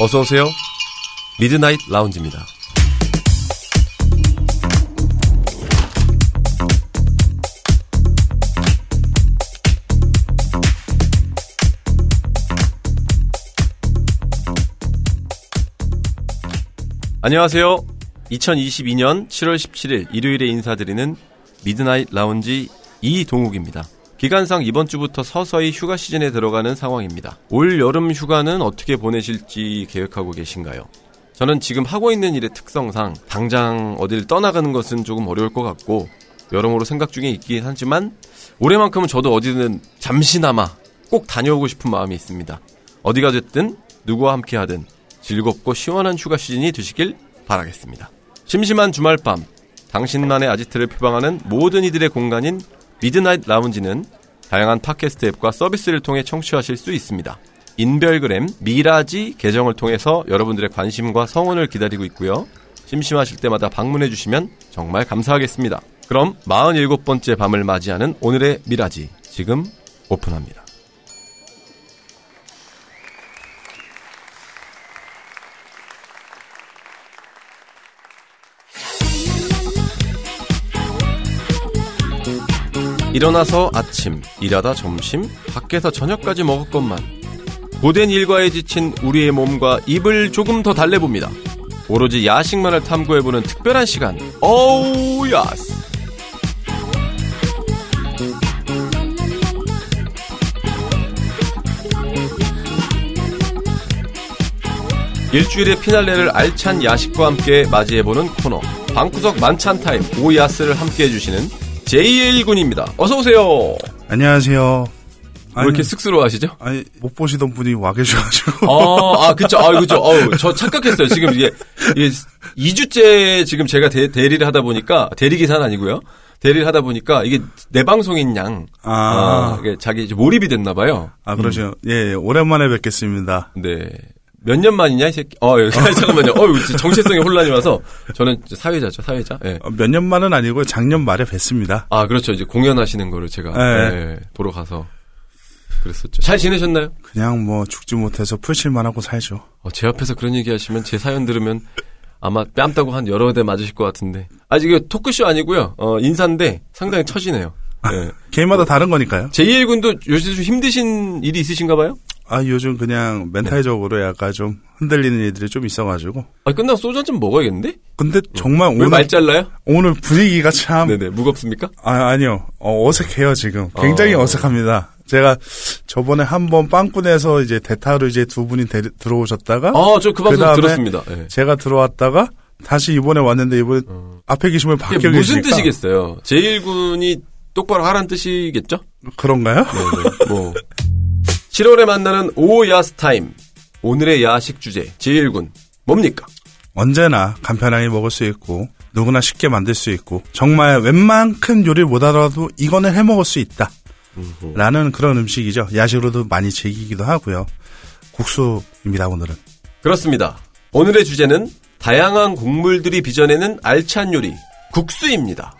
어서 오세요. 미드나잇 라운지입니다. 안녕하세요. 2022년 7월 17일 일요일에 인사드리는 미드나잇 라운지 이동욱입니다. 기간상 이번 주부터 서서히 휴가 시즌에 들어가는 상황입니다. 올 여름 휴가는 어떻게 보내실지 계획하고 계신가요? 저는 지금 하고 있는 일의 특성상 당장 어딜 떠나가는 것은 조금 어려울 것 같고 여러모로 생각 중에 있긴 하지만 올해만큼은 저도 어디든 잠시나마 꼭 다녀오고 싶은 마음이 있습니다. 어디가 됐든 누구와 함께 하든 즐겁고 시원한 휴가 시즌이 되시길 바라겠습니다. 심심한 주말 밤 당신만의 아지트를 표방하는 모든 이들의 공간인 미드나잇 라운지는 다양한 팟캐스트 앱과 서비스를 통해 청취하실 수 있습니다. 인별그램 미라지 계정을 통해서 여러분들의 관심과 성원을 기다리고 있고요. 심심하실 때마다 방문해 주시면 정말 감사하겠습니다. 그럼 47번째 밤을 맞이하는 오늘의 미라지 지금 오픈합니다. 일어나서 아침, 일하다 점심, 밖에서 저녁까지 먹을 것만. 고된 일과에 지친 우리의 몸과 입을 조금 더 달래봅니다. 오로지 야식만을 탐구해보는 특별한 시간. 오우 야스! 일주일의 피날레를 알찬 야식과 함께 맞이해보는 코너. 방구석 만찬 타임 오야스를 함께 해주시는 JL군입니다. 어서오세요. 안녕하세요. 왜 이렇게 쑥스러워하시죠? 아니, 못 보시던 분이 와 계셔가지고. 아, 아, 그쵸. 아, 그쵸. 어우, 저 착각했어요. 지금 이게, 이게 2주째 지금 제가 대, 대리를 하다 보니까, 대리 기사는 아니고요. 대리를 하다 보니까 이게 내 방송인 양. 아. 아 이게 자기 이제 몰입이 됐나 봐요. 아, 그러죠. 예, 예, 오랜만에 뵙겠습니다. 네. 몇 년 만이냐, 이 새끼. 어, 잠깐만요. 어, 정체성에 혼란이 와서. 저는 사회자죠, 사회자. 예. 어, 몇년 만은 아니고 작년 말에 뵀습니다. 아, 그렇죠. 이제 공연하시는 거를 제가 네. 예, 보러 가서 그랬었죠. 잘 지내셨나요? 그냥 뭐 죽지 못해서 풀칠만 하고 살죠. 어, 제 앞에서 그런 얘기 하시면 제 사연 들으면 아마 뺨 따고 한 여러 대 맞으실 것 같은데. 아직 이거 토크쇼 아니고요. 어, 인사인데 상당히 처지네요. 예. 개인마다 다른 거니까요. 제2일 군도 요새 좀 힘드신 일이 있으신가 봐요? 아, 요즘 그냥 멘탈적으로 약간 좀 흔들리는 일들이 좀 있어가지고. 아, 끝나고 소주 한 잔 먹어야겠는데? 근데 정말 왜 오늘, 말 잘라요? 오늘 분위기가 참, 네네, 무겁습니까? 아, 아니요. 어, 어색해요, 지금. 굉장히 어. 어. 색합니다 제가 저번에 한번 빵꾸내서 이제 대타로 이제 두 분이 데- 들어오셨다가 아, 저그 방송 들었습니다. 예. 제가 들어왔다가 다시 이번에 왔는데 이번에 앞에 계신 분이 바뀌어 무슨 계시니까 뜻이겠어요? 제1군이 똑바로 하란 뜻이겠죠? 그런가요? 네 네. 뭐 7월에 만나는 오야스 타임. 오늘의 야식 주제 제1군 뭡니까? 언제나 간편하게 먹을 수 있고 누구나 쉽게 만들 수 있고 정말 웬만큼 요리를 못하더라도 이거는 해 먹을 수 있다. 라는 그런 음식이죠. 야식으로도 많이 즐기기도 하고요. 국수입니다, 오늘은. 그렇습니다. 오늘의 주제는 다양한 곡물들이 빚어내는 알찬 요리 국수입니다.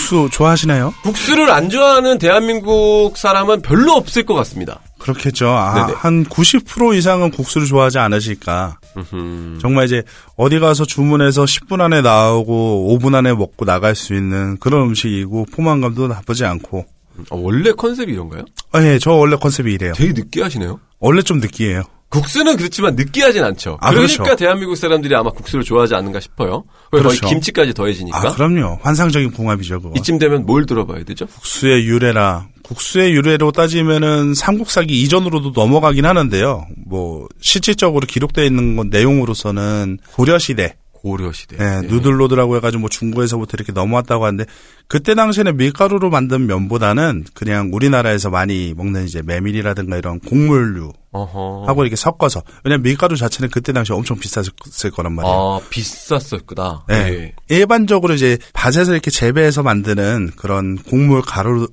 국수 좋아하시나요? 국수를 안 좋아하는 대한민국 사람은 별로 없을 것 같습니다. 그렇겠죠. 아. 한 90% 이상은 국수를 좋아하지 않으실까. 음흠. 정말 이제 어디 가서 주문해서 10분 안에 나오고 5분 안에 먹고 나갈 수 있는 그런 음식이고 포만감도 나쁘지 않고. 어, 원래 컨셉이 이런가요? 아, 예, 저 원래 컨셉이 이래요. 되게 느끼하시네요. 원래 좀 느끼해요. 국수는 그렇지만 느끼하진 않죠. 아, 그러니까 그렇죠. 대한민국 사람들이 아마 국수를 좋아하지 않는가 싶어요. 그렇죠. 거의 김치까지 더해지니까. 아, 그럼요. 환상적인 궁합이죠, 그거. 이쯤 되면 뭘 들어봐야 되죠? 국수의 유래라. 국수의 유래로 따지면은 삼국사기 이전으로도 넘어가긴 하는데요. 뭐 실질적으로 기록되어 있는 건 내용으로서는 고려 시대, 고려 시대. 예, 누들로드라고 해가지고 뭐 중국에서부터 이렇게 넘어왔다고 하는데 그때 당시에는 밀가루로 만든 면보다는 그냥 우리나라에서 많이 먹는 이제 메밀이라든가 이런 곡물류 어허. 하고 이렇게 섞어서 왜냐면 밀가루 자체는 그때 당시에 엄청 비쌌을 거란 말이에요. 아, 비쌌었구나. 네. 예. 일반적으로 이제 밭에서 이렇게 재배해서 만드는 그런 곡물 가루로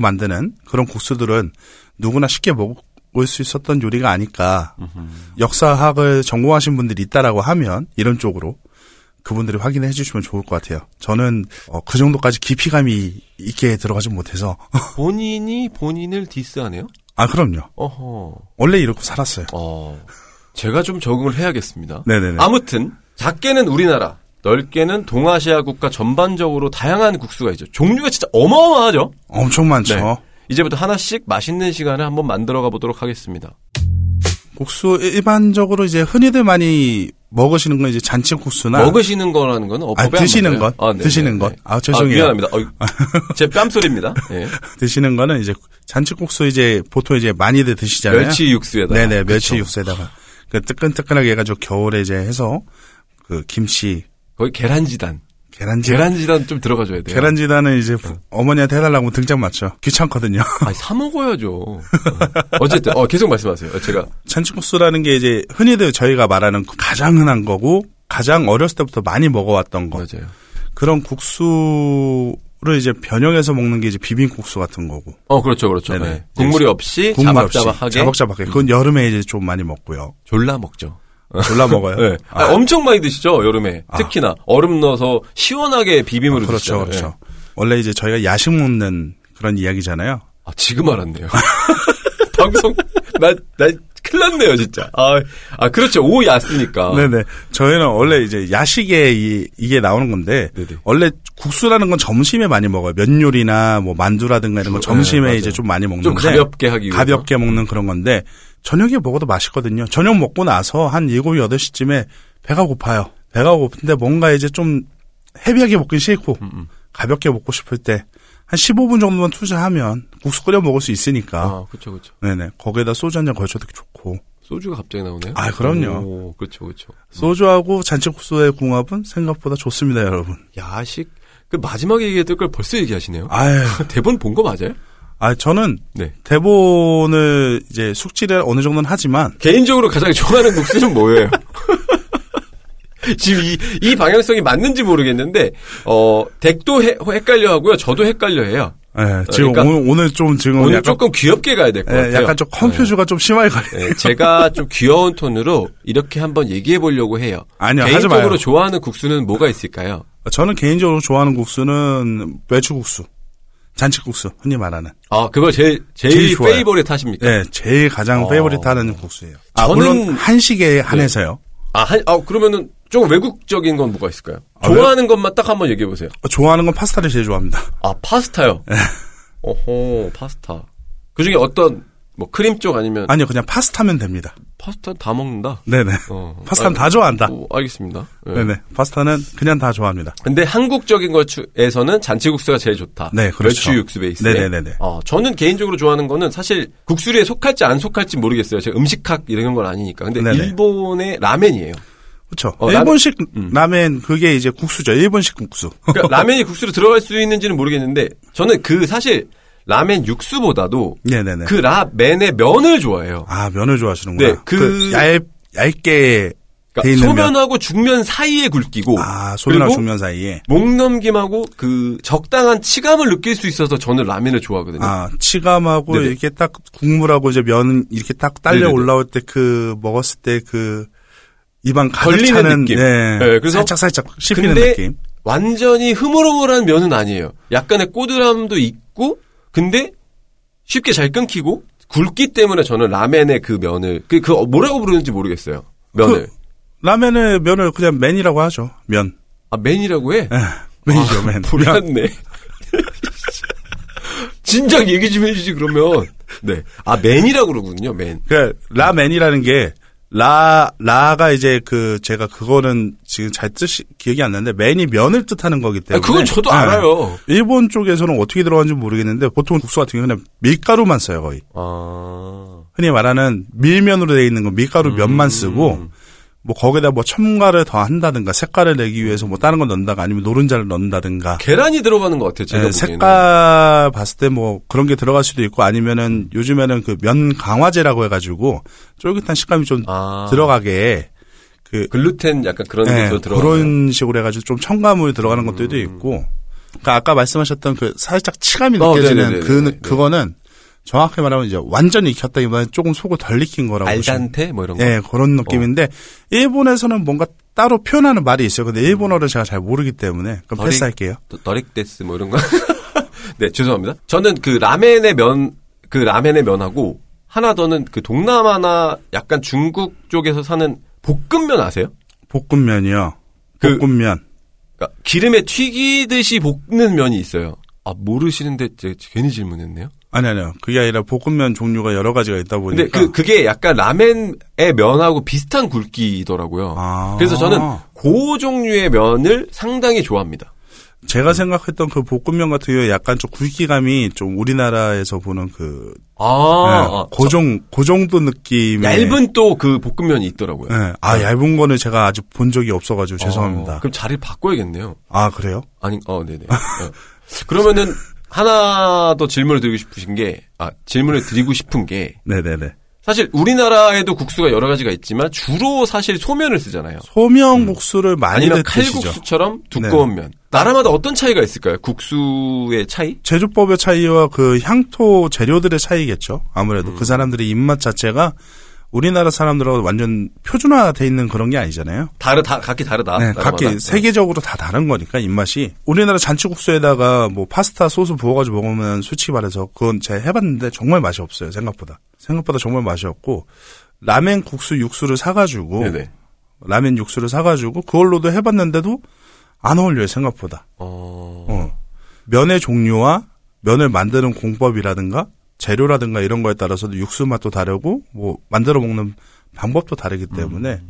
만드는 그런 국수들은 누구나 쉽게 먹을 수 있었던 요리가 아닐까. 역사학을 전공하신 분들이 있다라고 하면 이런 쪽으로 그분들이 확인해 주시면 좋을 것 같아요. 저는 어, 그 정도까지 깊이감이 있게 들어가지 못해서 본인이 본인을 디스하네요? 아 그럼요. 어허. 원래 이렇게 살았어요. 어. 제가 좀 적응을 해야겠습니다. 네네네. 아무튼 작게는 우리나라, 넓게는 동아시아 국가 전반적으로 다양한 국수가 있죠. 종류가 진짜 어마어마하죠. 엄청 많죠. 네. 이제부터 하나씩 맛있는 시간을 한번 만들어가 보도록 하겠습니다. 국수 일반적으로 이제 흔히들 많이 먹으시는 건 이제 잔치 국수나 먹으시는 거라는 건 어, 아, 드시는? 건, 네, 드시는 네, 건. 네. 아, 죄송해요. 미안합니다. 제 뺨소리입니다. 예. 드시는 거는 이제 잔치 국수 이제 보통 이제 많이들 드시잖아요. 멸치 육수에다가. 네네 멸치 그쵸. 육수에다가 그 뜨끈뜨끈하게 해가지고 겨울에 이제 해서 그 김치 거기 계란지단. 계란지 계란지단 좀 들어가줘야 돼요. 계란지단은 이제 어머니한테 해달라고 등짝 맞죠. 귀찮거든요. 아니, 사 먹어야죠. 어. 어쨌든, 어, 계속 말씀하세요. 제가. 잔치국수라는 게 이제 흔히들 저희가 말하는 가장 흔한 거고 가장 어렸을 때부터 많이 먹어왔던 거 맞아요. 그런 국수 를 이제 변형해서 먹는 게 이제 비빔국수 같은 거고 어, 그렇죠, 그렇죠. 네. 국물이 없이 국물 없이 자박자박하게 자박자박하게 그건 여름에 이제 좀 많이 먹고요. 졸라 먹죠. 졸라 먹어요. 네. 아, 아, 엄청 많이 드시죠, 여름에. 특히나. 얼음 넣어서 시원하게 비빔으로 그렇죠, 드시잖아요. 그렇죠. 예. 원래 이제 저희가 야식 먹는 그런 이야기잖아요. 아, 지금 알았네요. 방송, 나, 나, 큰일 났네요, 진짜. 아, 아, 그렇죠. 오후 야스니까. 네네. 저희는 원래 이제 야식에 이, 이게 나오는 건데 네네. 원래 국수라는 건 점심에 많이 먹어요. 면 요리나 뭐 만두라든가 이런 건 네, 점심에 맞아요. 이제 좀 많이 먹는데 좀 가볍게 하기 위해서. 가볍게 먹는 그런 건데 저녁에 먹어도 맛있거든요. 저녁 먹고 나서 한 7, 8시쯤에 배가 고파요. 배가 고픈데 뭔가 이제 좀 헤비하게 먹긴 싫고 음, 가볍게 먹고 싶을 때 한 15분 정도만 투자하면 국수 끓여 먹을 수 있으니까 아, 그렇죠, 그렇죠. 네네 거기에다 소주 한 잔 걸쳐도 좋고 소주가 갑자기 나오네요. 아, 그럼요. 오, 그렇죠, 그렇죠. 소주하고 잔치국수의 궁합은 생각보다 좋습니다, 여러분. 야식. 그 마지막에 얘기했던 걸 벌써 얘기하시네요. 아유, 대본 본 거 맞아요? 아 저는 네. 대본을 이제 숙지를 어느 정도는 하지만 개인적으로 가장 좋아하는 국수는 뭐예요? 지금 이, 이 방향성이 맞는지 모르겠는데, 어, 덱도 해- 헷갈려 하고요. 저도 헷갈려 해요. 예, 지금 그러니까 오늘, 오늘 좀 지금 오늘 약간 조금 귀엽게 가야 될것 예, 같아요. 약간 좀 confuse가 좀 심하게 걸려. 네, 네, 제가 좀 귀여운 톤으로 이렇게 한번 얘기해 보려고 해요. 아니요, 개인적으로. 좋아하는 국수는 뭐가 있을까요? 저는 개인적으로 좋아하는 국수는 외추국수, 잔치국수 흔히 말하는. 아, 그걸 제일, 제일, 제일 좋아요. favorite 하십니까? 예, 제일 가장 어. favorite 하는 국수예요. 아, 저는- 물론 한식에 한해서요. 아, 한, 아, 그러면은 조금 외국적인 건 뭐가 있을까요? 아, 좋아하는 것만 딱 한번 얘기해 보세요. 좋아하는 건 파스타를 제일 좋아합니다. 아, 파스타요? 네. 어호, 파스타. 그 중에 어떤, 뭐, 크림 쪽 아니면, 아니요, 그냥 파스타면 됩니다. 파스타 다 먹는다? 네네. 어. 파스타는 아, 다 좋아한다. 어, 알겠습니다. 네. 네네. 파스타는 그냥 다 좋아합니다. 근데 한국적인 것에서는 잔치국수가 제일 좋다. 네, 그렇죠. 멸치 육수 베이스. 네네네네. 어, 저는 개인적으로 좋아하는 거는 사실 국수류에 속할지 안 속할지 모르겠어요. 제가 음식학 이런 건 아니니까. 근데 네네. 일본의 라멘이에요. 그렇죠. 어, 일본식 음. 라멘 그게 이제 국수죠. 일본식 국수. 그러니까 라멘이 국수로 들어갈 수 있는지는 모르겠는데 저는 그 사실 라멘 육수보다도 네네네. 그 라멘의 면을 좋아해요. 아 면을 좋아하시는구나. 네, 그- 얇 얇게 그러니까. 소면하고 죽면 사이에 굵기고 아 소면하고 중면 사이에. 목넘김하고 그 적당한 치감을 느낄 수 있어서 저는 라멘을 좋아하거든요. 아 치감하고 네네. 이렇게 딱 국물하고 이제 면 이렇게 딱 딸려 네네네. 올라올 때 그 먹었을 때 그 입안 가득 걸리는 차는 느낌. 네, 네, 그래서 살짝 살짝 씹히는 근데 느낌. 완전히 흐물흐물한 면은 아니에요. 약간의 꼬들함도 있고, 근데 쉽게 잘 끊기고, 굵기 때문에 저는 라멘의 그 면을, 그, 그 뭐라고 부르는지 모르겠어요. 면을. 그 라멘의 면을 그냥 맨이라고 하죠. 면. 아, 맨이라고 해? 예, 맨이죠 맨. 면. 몰랐네. 진작 얘기 좀 해주지, 그러면. 네. 아, 맨이라고 그러군요, 맨. 그 라멘이라는 게 라, 라가 이제 그, 제가 그거는 지금 잘 뜻이, 기억이 안 나는데, 맨이 면을 뜻하는 거기 아, 때문에. 그건 저도 네. 알아요. 일본 쪽에서는 어떻게 들어가는지 모르겠는데, 보통 국수 같은 경우는 밀가루만 써요, 거의. 아. 흔히 말하는 밀면으로 되어 있는 거 밀가루 면만 음. 쓰고, 뭐 거기다 뭐 첨가를 더 한다든가, 색깔을 내기 위해서 뭐 다른 걸 넣는다가 아니면 노른자를 넣는다든가. 계란이 들어가는 것 같아요, 제가 네. 색깔 봤을 때 뭐 그런 게 들어갈 수도 있고 아니면은 요즘에는 그 면 강화제라고 해가지고 쫄깃한 식감이 좀 아. 들어가게 그 글루텐 약간 그런 네. 그런 식으로 해가지고 좀 첨가물 들어가는 것들도 있고 그러니까 아까 말씀하셨던 그 살짝 치감이 어, 느껴지는 네네네네. 그 네. 그거는 정확히 말하면 이제 완전히 익혔다기보다는 조금 속을 덜 익힌 거라고 알단테? 뭐 이런 거. 예, 그런 느낌인데 일본에서는 뭔가 따로 표현하는 말이 있어요. 근데 일본어를 제가 잘 모르기 때문에 그럼 덜 익- 패스할게요. 더- 더릭데스 뭐 이런 거. 네, 죄송합니다. 저는 그 라멘의 면, 그 라멘의 면하고 하나 더는 그 동남아나 약간 중국 쪽에서 사는 볶음면 아세요? 볶음면이요. 그- 볶음면. 그러니까 기름에 튀기듯이 볶는 면이 있어요. 아 모르시는데 제가 괜히 질문했네요. 아니 아니요. 그게 아니라 볶음면 종류가 여러 가지가 있다 보니까. 근데 그 그게 약간 라멘의 면하고 비슷한 굵기더라고요. 아. 그래서 저는 그 종류의 면을 상당히 좋아합니다. 제가 생각했던 그 볶음면 같은 경우에 약간 좀 굵기감이 좀 우리나라에서 보는 그 아, 예, 아, 고정 고정도 느낌의 얇은 또 그 볶음면이 있더라고요. 예. 아 얇은 거는 제가 아직 본 적이 없어가지고 죄송합니다. 어, 그럼 자리를 바꿔야겠네요. 아 그래요? 아니, 어, 네네. 네. 그러면은 하나 더 질문을 드리고 싶으신 게, 아, 질문을 드리고 싶은 게, 네네네. 사실 우리나라에도 국수가 여러 가지가 있지만 주로 사실 소면을 쓰잖아요. 소면 국수를 많이 아니면 드시죠. 칼국수처럼 두꺼운 면. 나라마다 어떤 차이가 있을까요? 국수의 차이? 제조법의 차이와 그 향토 재료들의 차이겠죠. 아무래도 음. 그 사람들의 입맛 자체가 우리나라 사람들하고 완전 표준화돼 있는 그런 게 아니잖아요. 다르, 다, 각기 다르다. 네. 각기 세계적으로 다 다른 거니까 입맛이 우리나라 잔치국수에다가 뭐 파스타 소스 부어가지고 먹으면 솔직히 말해서 그건 제가 해봤는데 정말 맛이 없어요 생각보다 생각보다 정말 맛이 없고 라멘 국수 육수를 사가지고 네네. 라멘 육수를 사가지고 그걸로도 해봤는데도 안 어울려요 생각보다 어, 어. 면의 종류와 면을 만드는 공법이라든가 재료라든가 이런 거에 따라서도 육수 맛도 다르고 뭐 만들어 먹는 방법도 다르기 때문에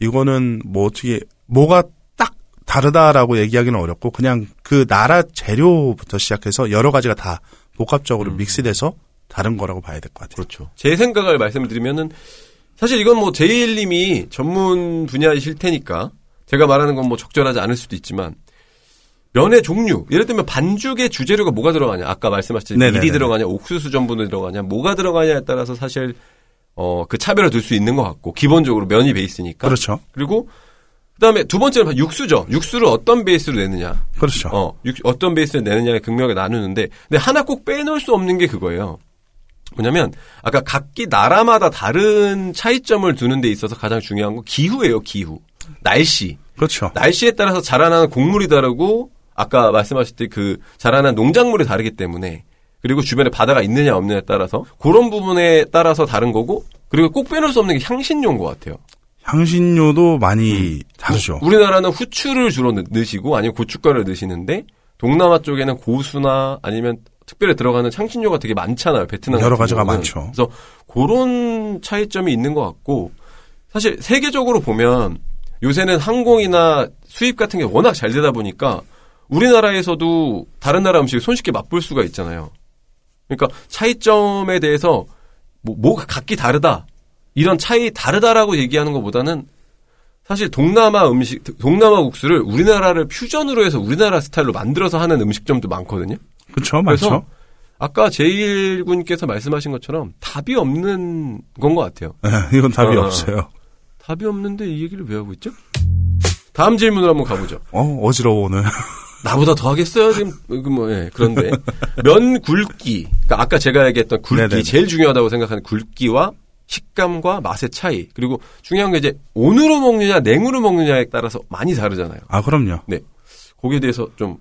이거는 뭐 어떻게 뭐가 딱 다르다라고 얘기하기는 어렵고 그냥 그 나라 재료부터 시작해서 여러 가지가 다 복합적으로 믹스돼서 다른 거라고 봐야 될 것 같아요. 그렇죠. 제 생각을 말씀을 드리면은 사실 이건 뭐 제이님이 전문 분야이실 테니까 제가 말하는 건 뭐 적절하지 않을 수도 있지만 면의 종류 예를 들면 반죽의 주재료가 뭐가 들어가냐 아까 말씀하셨듯이 네네네네. 밀이 들어가냐 옥수수 전분이 들어가냐 뭐가 들어가냐에 따라서 사실 어 그 차별을 둘 수 있는 것 같고 기본적으로 면이 베이스니까 그렇죠. 그리고 그다음에 두 번째는 육수죠 육수를 어떤 베이스로 내느냐 그렇죠. 어, 육- 어떤 베이스를 내느냐에 극명하게 나누는데, 근데 하나 꼭 빼놓을 수 없는 게 그거예요. 뭐냐면, 아까 각기 나라마다 다른 차이점을 두는 데 있어서 가장 중요한 건 기후예요, 기후. 날씨. 그렇죠. 날씨에 따라서 자라나는 곡물이 다르고, 아까 말씀하실 때그 자라나는 농작물이 다르기 때문에, 그리고 주변에 바다가 있느냐 없느냐에 따라서, 그런 부분에 따라서 다른 거고, 그리고 꼭 빼놓을 수 없는 게 향신료인 것 같아요. 향신료도 많이 다르죠. 우리나라는 후추를 주로 넣- 넣으시고 아니면 고춧가루를 넣으시는데 동남아 쪽에는 고수나 아니면 특별히 들어가는 향신료가 되게 많잖아요. 베트남 여러 가지가 경우는. 많죠. 그래서 그런 차이점이 있는 것 같고 사실 세계적으로 보면 요새는 항공이나 수입 같은 게 워낙 잘 되다 보니까 우리나라에서도 다른 나라 음식을 손쉽게 맛볼 수가 있잖아요. 그러니까 차이점에 대해서 뭐, 뭐가 각기 다르다. 이런 차이 다르다라고 얘기하는 것보다는 사실 동남아 음식, 동남아 국수를 우리나라를 퓨전으로 해서 우리나라 스타일로 만들어서 하는 음식점도 많거든요. 그렇죠. 많죠. 아까 제일 군께서 말씀하신 것처럼 답이 없는 건 것 같아요. 예, 이건 답이 어. 없어요. 답이 없는데 이 얘기를 왜 하고 있죠? 다음 질문으로 한번 가보죠. 어, 어지러워 오늘. 나보다 더 하겠어요? 지금, 그 뭐, 예, 그런데. 면 굵기. 그러니까 아까 제가 얘기했던 굵기. 네네네. 제일 중요하다고 생각하는 굵기와 식감과 맛의 차이. 그리고 중요한 게 이제 온으로 먹느냐, 냉으로 먹느냐에 따라서 많이 다르잖아요. 아, 그럼요. 네. 거기에 대해서 좀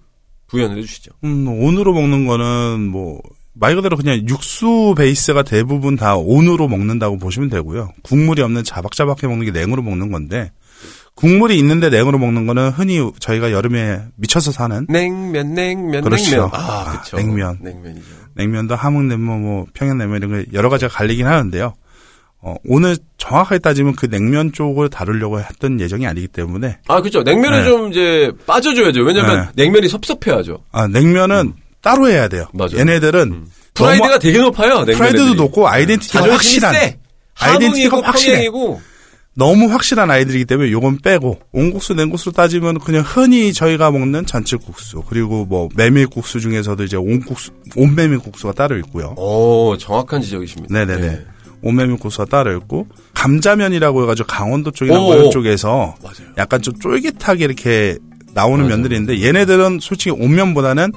부연을 해주시죠. 음, 온으로 먹는 거는 뭐, 말 그대로 그냥 육수 베이스가 대부분 다 온으로 먹는다고 보시면 되고요. 국물이 없는 자박자박해 먹는 게 냉으로 먹는 건데, 국물이 있는데 냉으로 먹는 거는 흔히 저희가 여름에 미쳐서 사는 냉면, 냉면, 그렇죠. 냉면. 아, 그쵸. 냉면. 냉면이죠. 냉면도 함흥냉면, 뭐 평양냉면 이런 거 여러 가지가 갈리긴 하는데요. 어, 오늘 정확하게 따지면 그 냉면 쪽을 다루려고 했던 예정이 아니기 때문에 아, 그쵸. 냉면은 네. 좀 이제 빠져줘야죠. 왜냐면 냉면이 섭섭해야죠. 아, 냉면은 따로 해야 돼요. 음. 맞아요. 얘네들은 프라이드가 너무- 되게 높아요. 프라이드도. 높고 아이덴티티가 확실한 세. 아이덴티티가 확실해. 평양이고 너무 확실한 아이들이기 때문에 요건 빼고 온국수 냉국수로 따지면 그냥 흔히 저희가 먹는 잔치국수 그리고 뭐 메밀국수 중에서도 이제 온국수 온메밀국수가 따로 있고요. 오, 정확한 지적이십니다. 네네네. 네. 온메밀국수가 따로 있고 감자면이라고 해가지고 강원도 쪽이나 오, 뭐 오. 쪽에서 맞아요. 약간 좀 쫄깃하게 이렇게 나오는 맞아요. 면들이 있는데 얘네들은 솔직히 온면보다는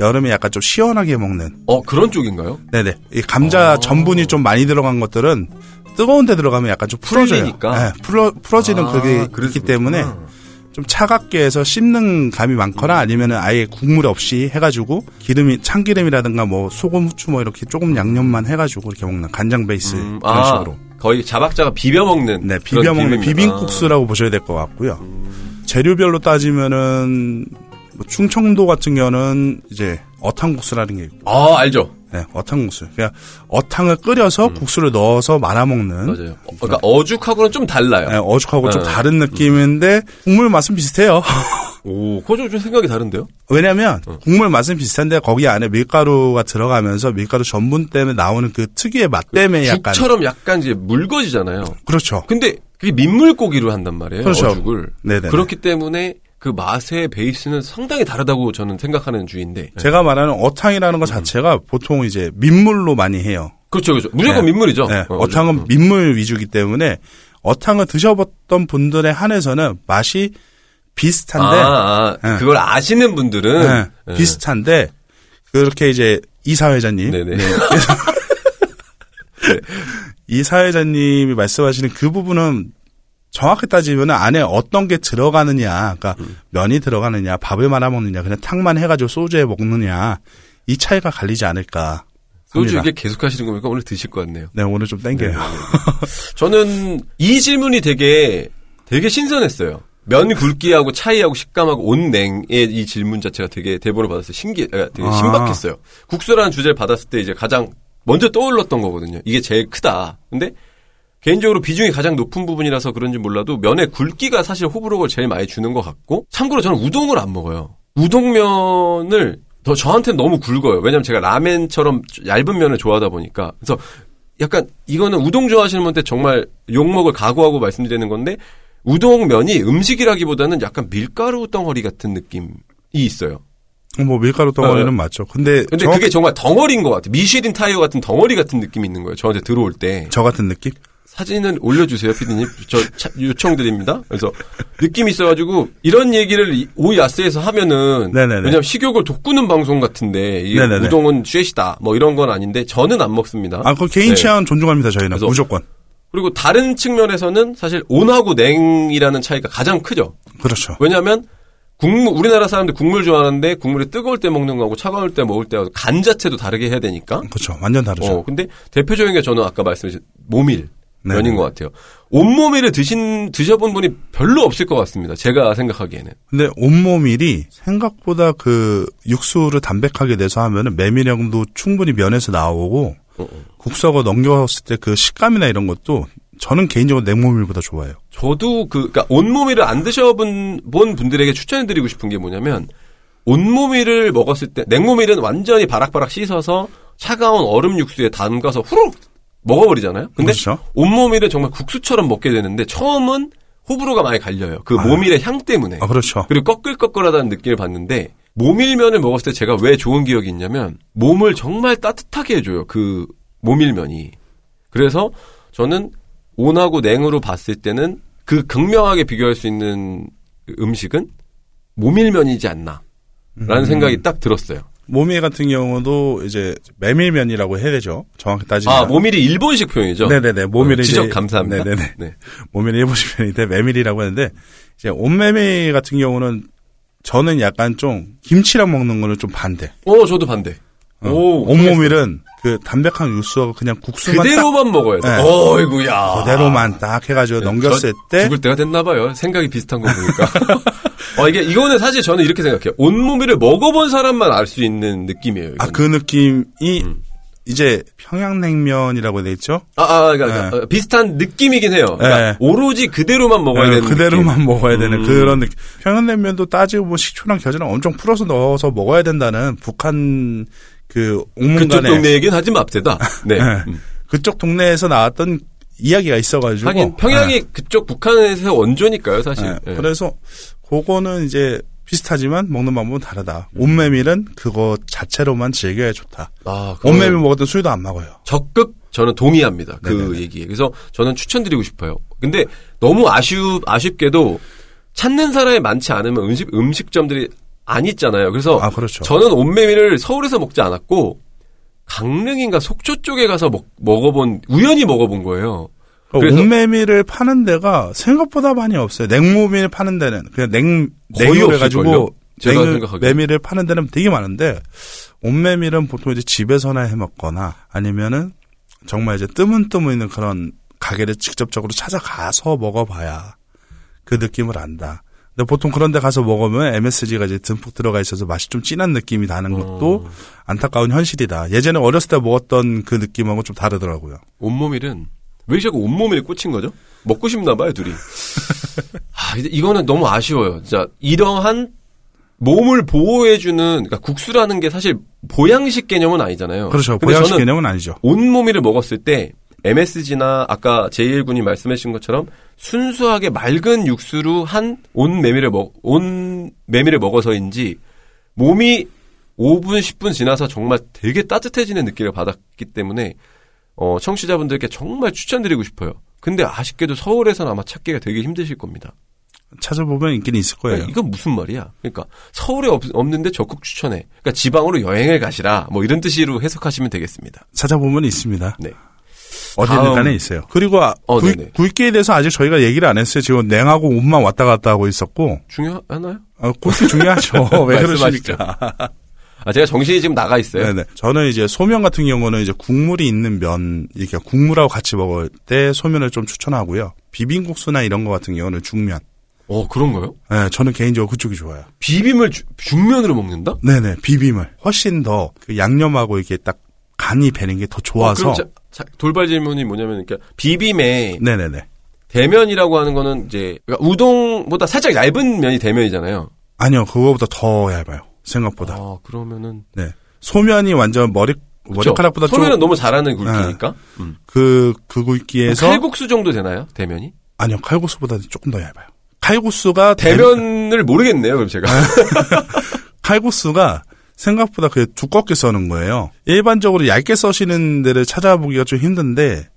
여름에 약간 좀 시원하게 먹는 어, 그런 쪽인가요? 네네 이 감자 아. 전분이 좀 많이 들어간 것들은 뜨거운 데 들어가면 약간 좀 풀어져요. 풀리니까? 네, 풀어 풀어지는 아, 그게 그래서 있기 때문에. 좀 차갑게 해서 씹는 감이 많거나 아니면은 아예 국물 없이 해가지고 기름이 참기름이라든가 뭐 소금 후추 뭐 이렇게 조금 양념만 해가지고 이렇게 먹는 간장 베이스 음, 그런 아, 식으로 거의 자박자가 비벼 먹는. 네 비벼 먹는 비빔국수라고 보셔야 될 것 같고요 재료별로 따지면은 뭐 충청도 같은 경우는 이제 어탕국수라는 게 있고 아, 알죠. 네, 어탕국수 그냥 어탕을 끓여서 국수를 넣어서 말아먹는 음. 맞아요. 어, 그러니까 어죽하고는 좀 달라요. 네, 어죽하고 좀 네. 다른 느낌인데 국물 맛은 비슷해요. 오, 그거 좀 생각이 다른데요? 왜냐면 국물 맛은 비슷한데 거기 안에 밀가루가 들어가면서 밀가루 전분 때문에 나오는 그 특유의 맛 때문에 약간 죽처럼 약간 이제 묽어지잖아요. 그렇죠. 근데 그게 민물고기로 한단 말이에요. 그렇죠. 어죽을. 네네. 그렇기 때문에 그 맛의 베이스는 상당히 다르다고 저는 생각하는 주의인데. 제가 말하는 어탕이라는 것 자체가 보통 이제 민물로 많이 해요. 그렇죠, 그렇죠. 무조건 네. 민물이죠. 네, 어, 어탕은 어죽. 민물 위주이기 때문에 어탕을 드셔봤던 분들에 한해서는 맛이 비슷한데 아, 아, 네. 그걸 아시는 분들은 네, 네. 비슷한데 그렇게 이제 이 사회자님 네네. 이사회자님이 말씀하시는 그 부분은 정확히 따지면 안에 어떤 게 들어가느냐, 그러니까 음. 면이 들어가느냐, 밥을 말아 먹느냐, 그냥 탕만 해가지고 소주에 먹느냐 이 차이가 갈리지 않을까. 소주. 이게 계속 하시는 거니까 오늘 드실 것 같네요. 네 오늘 좀 땡겨요. 저는 이 질문이 되게 되게 신선했어요. 면 굵기하고 차이하고 식감하고 온냉의 이 질문 자체가 되게 대본을 받았을 때 신기, 아, 되게 아. 신박했어요. 국수라는 주제를 받았을 때 이제 가장 먼저 떠올랐던 거거든요. 이게 제일 크다. 근데 개인적으로 비중이 가장 높은 부분이라서 그런지 몰라도 면의 굵기가 사실 호불호를 제일 많이 주는 것 같고 참고로 저는 우동을 안 먹어요. 우동면을 더 저한테는 너무 굵어요. 왜냐면 제가 라멘처럼 얇은 면을 좋아하다 보니까 그래서 약간 이거는 우동 좋아하시는 분한테 정말 욕먹을 각오하고 말씀드리는 건데 우동면이 음식이라기보다는 약간 밀가루 덩어리 같은 느낌이 있어요. 뭐 밀가루 덩어리는 네. 맞죠. 근데, 근데 저, 그게 정말 덩어리인 것 같아요. 미쉐린 타이어 같은 덩어리 같은 느낌이 있는 거예요. 저한테 들어올 때. 저 같은 느낌? 사진을 올려주세요, 피디님. 저 차- 요청드립니다. 그래서 느낌이 있어가지고 이런 얘기를 이- 오야스에서 하면은 네네네. 왜냐면 식욕을 돋구는 방송 같은데 이게 네네네. 우동은 쉐시다 뭐 이런 건 아닌데 저는 안 먹습니다. 아, 그 개인 네. 취향 존중합니다. 저희는 그래서- 무조건. 그리고 다른 측면에서는 사실 온하고 냉이라는 차이가 가장 크죠. 그렇죠. 왜냐하면 국물 우리나라 사람들 국물 좋아하는데 국물이 뜨거울 때 먹는 거하고 차가울 때 먹을 때간 자체도 다르게 해야 되니까. 그렇죠. 완전 다르죠. 어, 근데 대표적인 게 저는 아까 말씀하신 모밀 네. 면인 것 같아요. 온모밀을 드신 드셔본 분이 별로 없을 것 같습니다. 제가 생각하기에는. 근데 온모밀이 생각보다 그 육수를 담백하게 내서 하면은 메밀향도 충분히 면에서 나오고 어, 어. 국수하고 넘겼을 때 그 식감이나 이런 것도 저는 개인적으로 냉모밀보다 좋아해요. 저도 그 그러니까 온모밀을 안 드셔본 본 분들에게 추천해드리고 싶은 게 뭐냐면 온모밀을 먹었을 때 냉모밀은 완전히 바락바락 씻어서 차가운 얼음 육수에 담가서 후룩 먹어버리잖아요. 근데 그렇죠. 온모밀은 정말 국수처럼 먹게 되는데 처음은 호불호가 많이 갈려요. 그 모밀의 향 때문에. 아, 그렇죠. 그리고 꺼끌꺼끌하다는 느낌을 받는데 모밀면을 먹었을 때 제가 왜 좋은 기억이 있냐면 몸을 정말 따뜻하게 해줘요. 그 모밀면이. 그래서 저는 온하고 냉으로 봤을 때는 그 극명하게 비교할 수 있는 음식은 모밀면이지 않나. 라는 음. 생각이 딱 들었어요. 모밀 같은 경우도 이제 메밀면이라고 해야 되죠. 정확히 따지면. 아, 모밀이 일본식 표현이죠? 네네네. 모밀이 어, 지적 이제- 감사합니다. 네네네. 네. 모밀이 일본식 편인데 메밀이라고 하는데 이제 온메밀 같은 경우는 저는 약간 좀 김치랑 먹는 거는 좀 반대. 어, 저도 반대. 어, 오, 온모밀은 그 담백한 육수하고 그냥 국수만 그대로만 먹어야 돼. 네. 어이구야. 딱 그대로만 딱 해가지고 넘겼을 저때 죽을 때가 됐나 봐요. 생각이 비슷한 거 보니까. 어, 이게 이거는 사실 저는 이렇게 생각해요. 온모밀을 먹어본 사람만 알 수 있는 느낌이에요. 아. 그 느낌이 음. 이제 평양냉면이라고 돼 있죠. 아, 아, 그러니까 어, 비슷한 느낌이긴 해요. 그러니까 네. 오로지 그대로만 먹어야 네, 되는 그대로만 느낌. 먹어야 되는 음. 그런 느낌. 평양냉면도 따지고 보면 식초랑 겨자랑 엄청 풀어서 넣어서 먹어야 된다는 북한 그 그쪽 옥문간에 동네 얘기는 하지 맙시다. 네. 네. 음. 그쪽 동네에서 나왔던 이야기가 있어가지고 하긴 평양이 그쪽 북한에서 원조니까요, 사실. 네. 네. 그래서 그거는 이제 비슷하지만 먹는 방법은 다르다. 온메밀은 그거 자체로만 즐겨야 좋다. 아, 온메밀 먹었던 술도 안 먹어요. 적극 저는 동의합니다. 그 네네네. 얘기에. 그래서 저는 추천드리고 싶어요. 근데 너무 아쉬우, 아쉽게도 찾는 사람이 많지 않으면 음식, 음식점들이 안 있잖아요. 그래서 아 그렇죠. 저는 온메밀을 서울에서 먹지 않았고 강릉인가 속초 쪽에 가서 먹, 먹어본 우연히 먹어본 거예요. 그래서- 온메밀을 파는 데가 생각보다 많이 없어요. 냉모밀 파는 데는 그냥 냉 거의 생각하기에. 메밀을 파는 데는 되게 많은데 온메밀은 보통 이제 집에서나 해 먹거나 아니면은 정말 이제 뜨문뜨문 있는 그런 가게를 직접적으로 찾아가서 먹어봐야 그 느낌을 안다. 근데 보통 그런 데 가서 먹으면 MSG가 이제 듬뿍 들어가 있어서 맛이 좀 진한 느낌이 나는 것도 어. 안타까운 현실이다. 예전에 어렸을 때 먹었던 그 느낌하고 좀 다르더라고요. 온모밀은 왜 자꾸 온모밀에 꽂힌 거죠? 먹고 싶나 봐요, 둘이. 아, 이거는 너무 아쉬워요. 진짜 이러한 몸을 보호해주는 그러니까 국수라는 게 사실 보양식 개념은 아니잖아요. 그렇죠. 보양식 개념은 아니죠. 온모밀을 먹었을 때 MSG나 아까 제이일군이 말씀하신 것처럼 순수하게 맑은 육수로 한 온 메밀을 먹, 온 메밀을 먹어서인지 몸이 5분, 10분 지나서 정말 되게 따뜻해지는 느낌을 받았기 때문에 어, 청취자분들께 정말 추천드리고 싶어요. 근데 아쉽게도 서울에서는 아마 찾기가 되게 힘드실 겁니다. 찾아보면 있긴 있을 거예요. 그러니까 이건 무슨 말이야? 그러니까 서울에 없, 없는데 적극 추천해. 그러니까 지방으로 여행을 가시라. 뭐 이런 뜻으로 해석하시면 되겠습니다. 찾아보면 있습니다. 네. 어디든간에 다음. 있어요. 그리고 아, 어, 굴, 네네. 굵기에 대해서 아직 저희가 얘기를 안 했어요. 지금 냉하고 온만 왔다 갔다 하고 있었고 중요하나요? 어, 굵기 중요하죠. 왜. 그러십니까? 아, 제가 정신이 지금 나가 있어요. 네네. 저는 이제 소면 같은 경우는 이제 국물이 있는 면, 이렇게 국물하고 같이 먹을 때 소면을 좀 추천하고요. 비빔국수나 이런 거 같은 경우는 죽면. 어, 그런가요? 네, 저는 개인적으로 그쪽이 좋아요. 비빔을 주- 중면으로 먹는다? 네네, 비빔을. 훨씬 더 그 양념하고 이렇게 딱 간이 배는 게더 어, 좋아서. 그럼 자, 자, 돌발 질문이 뭐냐면, 그러니까 비빔에 네네네. 대면이라고 하는 거는 이제 그러니까 우동보다 살짝 얇은 면이 대면이잖아요. 아니요, 그거보다 더 얇아요. 생각보다. 아, 그러면은 네. 소면이 완전 머리, 그쵸? 머리카락보다 소면은 좀, 너무 잘하는 굵기니까. 음. 그, 그 굵기에서. 칼국수 정도 되나요? 대면이? 아니요, 칼국수보다 조금 더 얇아요. 칼국수가 대- 대면을 모르겠네요, 그럼 제가. 칼국수가 생각보다 그게 두껍게 써는 거예요. 일반적으로 얇게 써시는 데를 찾아보기가 좀 힘든데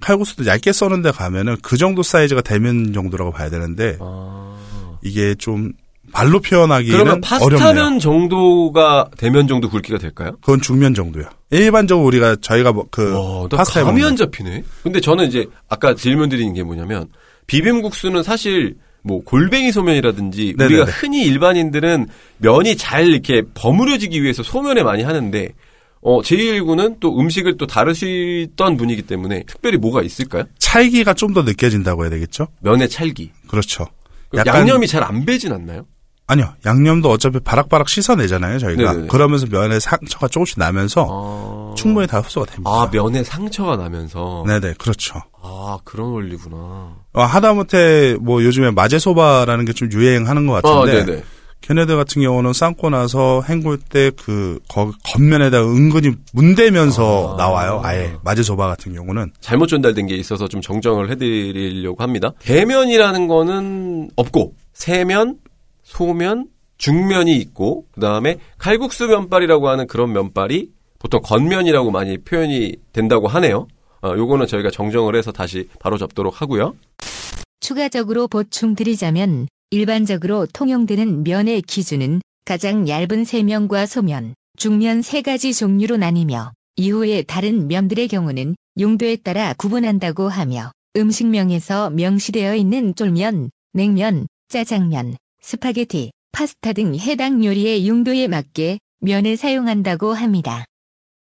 칼국수도 얇게 써는 데 가면은 그 정도 사이즈가 되면 정도라고 봐야 되는데 아. 이게 좀 말로 표현하기는 그러면 어렵네요. 파스타면 정도가 대면 정도 굵기가 될까요? 그건 중면 정도요. 일반적으로 우리가 저희가 뭐그 와, 나 파스타에 감이 안 잡히네. 근데 저는 이제 아까 질문 드린 게 뭐냐면 비빔국수는 사실 뭐 골뱅이 소면이라든지 우리가 네네네. 흔히 일반인들은 면이 잘 이렇게 버무려지기 위해서 소면에 많이 하는데 어 제1구는 또 음식을 또 다루시던 분이기 때문에 특별히 뭐가 있을까요? 찰기가 좀 더 느껴진다고 해야 되겠죠? 면의 찰기. 그렇죠. 약간- 양념이 잘 안 배진 않나요? 아니요. 양념도 어차피 바락바락 씻어내잖아요, 저희가. 네네네. 그러면서 면에 상처가 조금씩 나면서 아, 충분히 다 흡수가 됩니다. 아 면에 상처가 나면서 네네, 그렇죠. 아 그런 원리구나. 어, 하다못해 뭐 요즘에 마제소바라는 게 좀 유행하는 것아 같은데 네네. 걔네들 같은 경우는 삶고 나서 헹굴 때 그 겉면에다 은근히 문대면서 아. 나와요. 아예 마제소바 같은 경우는 잘못 전달된 게 있어서 좀 정정을 해드리려고 합니다. 대면이라는 거는 없고 세면, 소면, 중면이 있고 그 다음에 칼국수 면발이라고 하는 그런 면발이 보통 겉면이라고 많이 표현이 된다고 하네요. 어, 요거는 저희가 정정을 해서 다시 바로 잡도록 하고요. 추가적으로 보충드리자면 일반적으로 통용되는 면의 기준은 가장 얇은 세면과 소면, 중면 세 가지 종류로 나뉘며 이후에 다른 면들의 경우는 용도에 따라 구분한다고 하며 음식명에서 명시되어 있는 쫄면, 냉면, 짜장면, 스파게티, 파스타 등 해당 요리의 용도에 맞게 면을 사용한다고 합니다.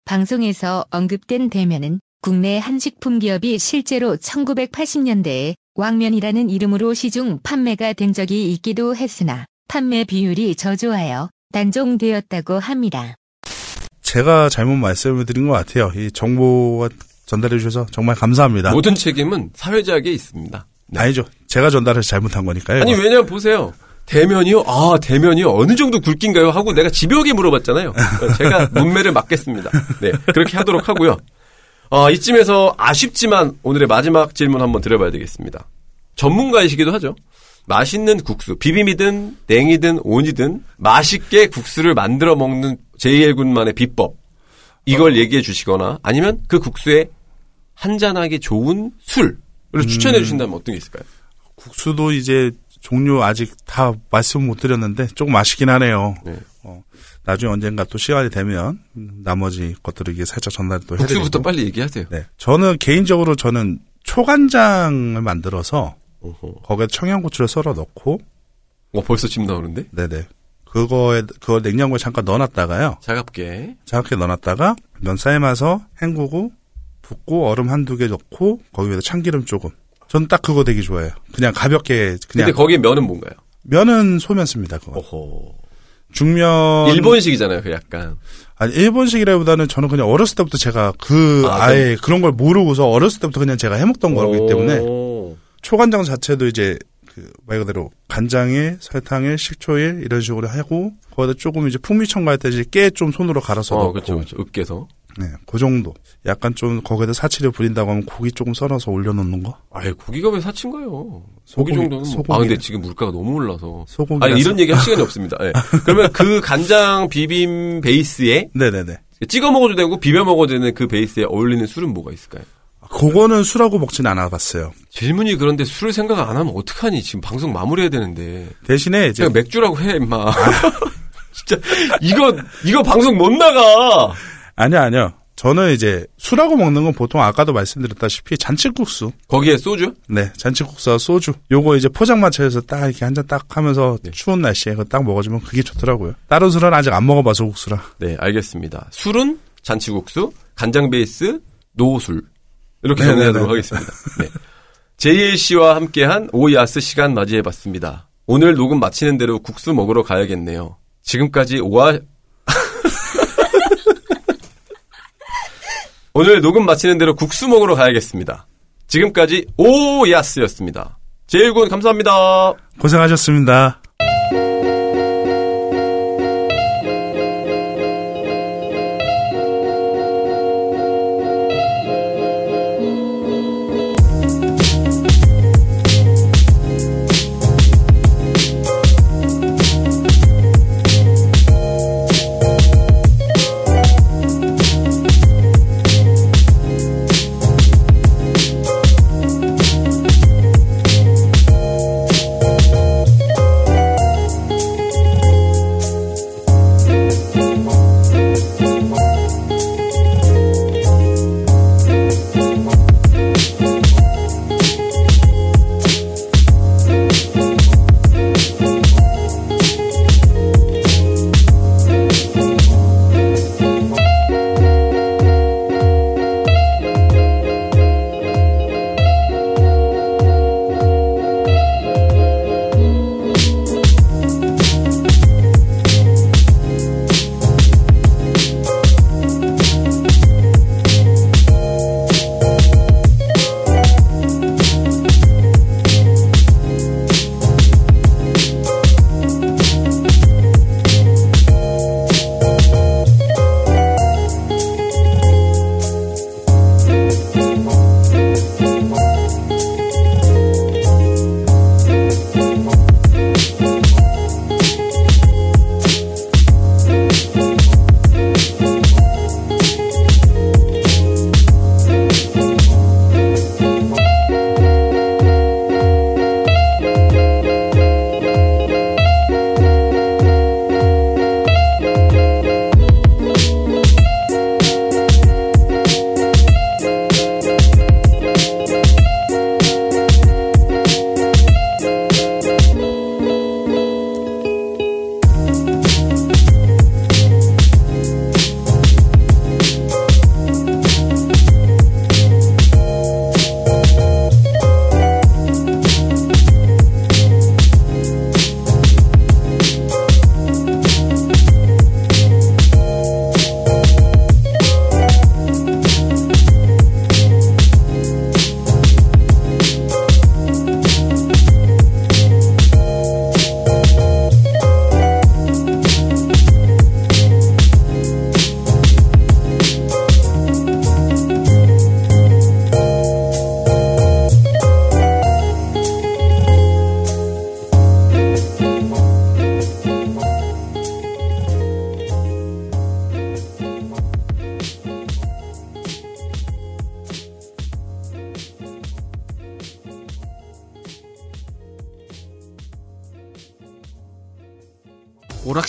방송에서 언급된 대면은 국내 한식품 기업이 실제로 1980년대에 왕면이라는 이름으로 시중 판매가 된 적이 있기도 했으나 판매 비율이 저조하여 단종되었다고 합니다. 제가 잘못 말씀을 드린 것 같아요. 이 정보가 전달해 주셔서 정말 감사합니다. 모든 책임은 사회자에게 있습니다. 네. 아니죠. 제가 전달해서 잘못한 거니까요. 아니 왜냐면 보세요. 대면이요? 아 대면이요? 어느 정도 굵긴가요? 하고 내가 집요하게 물어봤잖아요. 제가 문매를 맡겠습니다. 네 그렇게 하도록 하고요. 어, 이쯤에서 아쉽지만 오늘의 마지막 질문 한번 드려봐야 되겠습니다. 전문가이시기도 하죠. 맛있는 국수, 비빔이든 냉이든 온이든 맛있게 국수를 만들어 먹는 JL군만의 비법. 이걸 얘기해 주시거나 아니면 그 국수에 한잔하기 좋은 술을 추천해 주신다면 어떤 게 있을까요? 국수도 이제 종류 아직 다 말씀 못 드렸는데 조금 아쉽긴 하네요. 네. 어, 나중에 언젠가 또 시간이 되면 음, 나머지 것들을 이게 살짝 전달 또 해드리고. 국수부터 빨리 얘기하세요. 네. 저는 개인적으로 저는 초간장을 만들어서. 거기에 청양고추를 썰어 넣고 어, 벌써 침 나오는데? 네네 그거에 그거 냉장고에 잠깐 넣어놨다가요 차갑게. 차갑게 넣어놨다가 면 삶아서 헹구고 붓고 얼음 한두 개 넣고 거기 위에 참기름 조금 저는 딱 그거 되게 좋아해요 그냥 가볍게 그냥 근데 거기에 면은 뭔가요? 면은 소면 씁니다 그거 오호. 중면 일본식이잖아요, 그 약간. 아니 일본식이라기보다는 저는 그냥 어렸을 때부터 제가 그 아, 아, 예 그런 걸 모르고서 어렸을 때부터 그냥 제가 해먹던 거기 때문에 오. 초간장 자체도 이제 그말 그대로 간장에 설탕에 식초에 이런 식으로 하고 거기다 조금 이제 풍미 첨가할 때 이제 깨 좀 손으로 갈아서 어, 넣고 그렇죠, 그렇죠. 으깨서. 네, 그 정도. 약간 좀 거기다 사치를 부린다고 하면 고기 조금 썰어서 올려놓는 거. 아예 고기가 왜 사친 거예요? 고기 소고기, 정도는 뭐. 소고기. 아 근데 지금 물가가 너무 올라서. 소고기. 아니 이런 얘기 할 시간이 없습니다. 예. 그러면 그 간장 비빔 베이스에 네네네. 찍어 먹어도 되고 비벼 먹어도 되는 그 베이스에 어울리는 술은 뭐가 있을까요? 그거는 술하고 먹진 않아봤어요. 질문이 그런데 술을 생각 안 하면 어떡하니? 지금 방송 마무리해야 되는데. 대신에 이제 그냥 맥주라고 해, 임마. 진짜 이거 이거 방송 못 나가. 아니요 아니요. 저는 이제 술하고 먹는 건 보통 아까도 말씀드렸다시피 잔치국수. 거기에 소주? 네, 잔치국수와 소주. 요거 이제 포장마차에서 딱 이렇게 한 잔 딱 하면서 네. 추운 날씨에 그거 딱 먹어주면 그게 좋더라고요. 다른 술은 아직 안 먹어봐서 국수라. 네, 알겠습니다. 술은 잔치국수, 간장 베이스, 노술. 이렇게 네네네. 정리하도록 하겠습니다. 네. JLC와 함께한 오야스 시간 맞이해봤습니다. 오늘 녹음 마치는 대로 국수 먹으러 가야겠네요. 지금까지 오아, 오늘 녹음 마치는 대로 국수 먹으러 가야겠습니다. 지금까지 오야스였습니다. 제일군 감사합니다. 고생하셨습니다.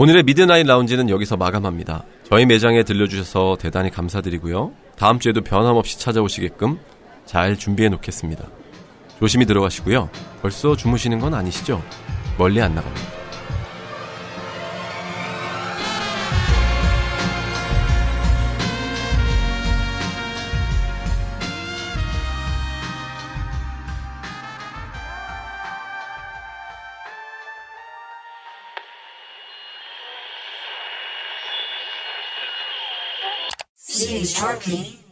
오늘의 미드나잇 라운지는 여기서 마감합니다. 저희 매장에 들려주셔서 대단히 감사드리고요. 다음 주에도 변함없이 찾아오시게끔 잘 준비해 놓겠습니다. 조심히 들어가시고요. 벌써 주무시는 건 아니시죠? 멀리 안 나갑니다. shortly.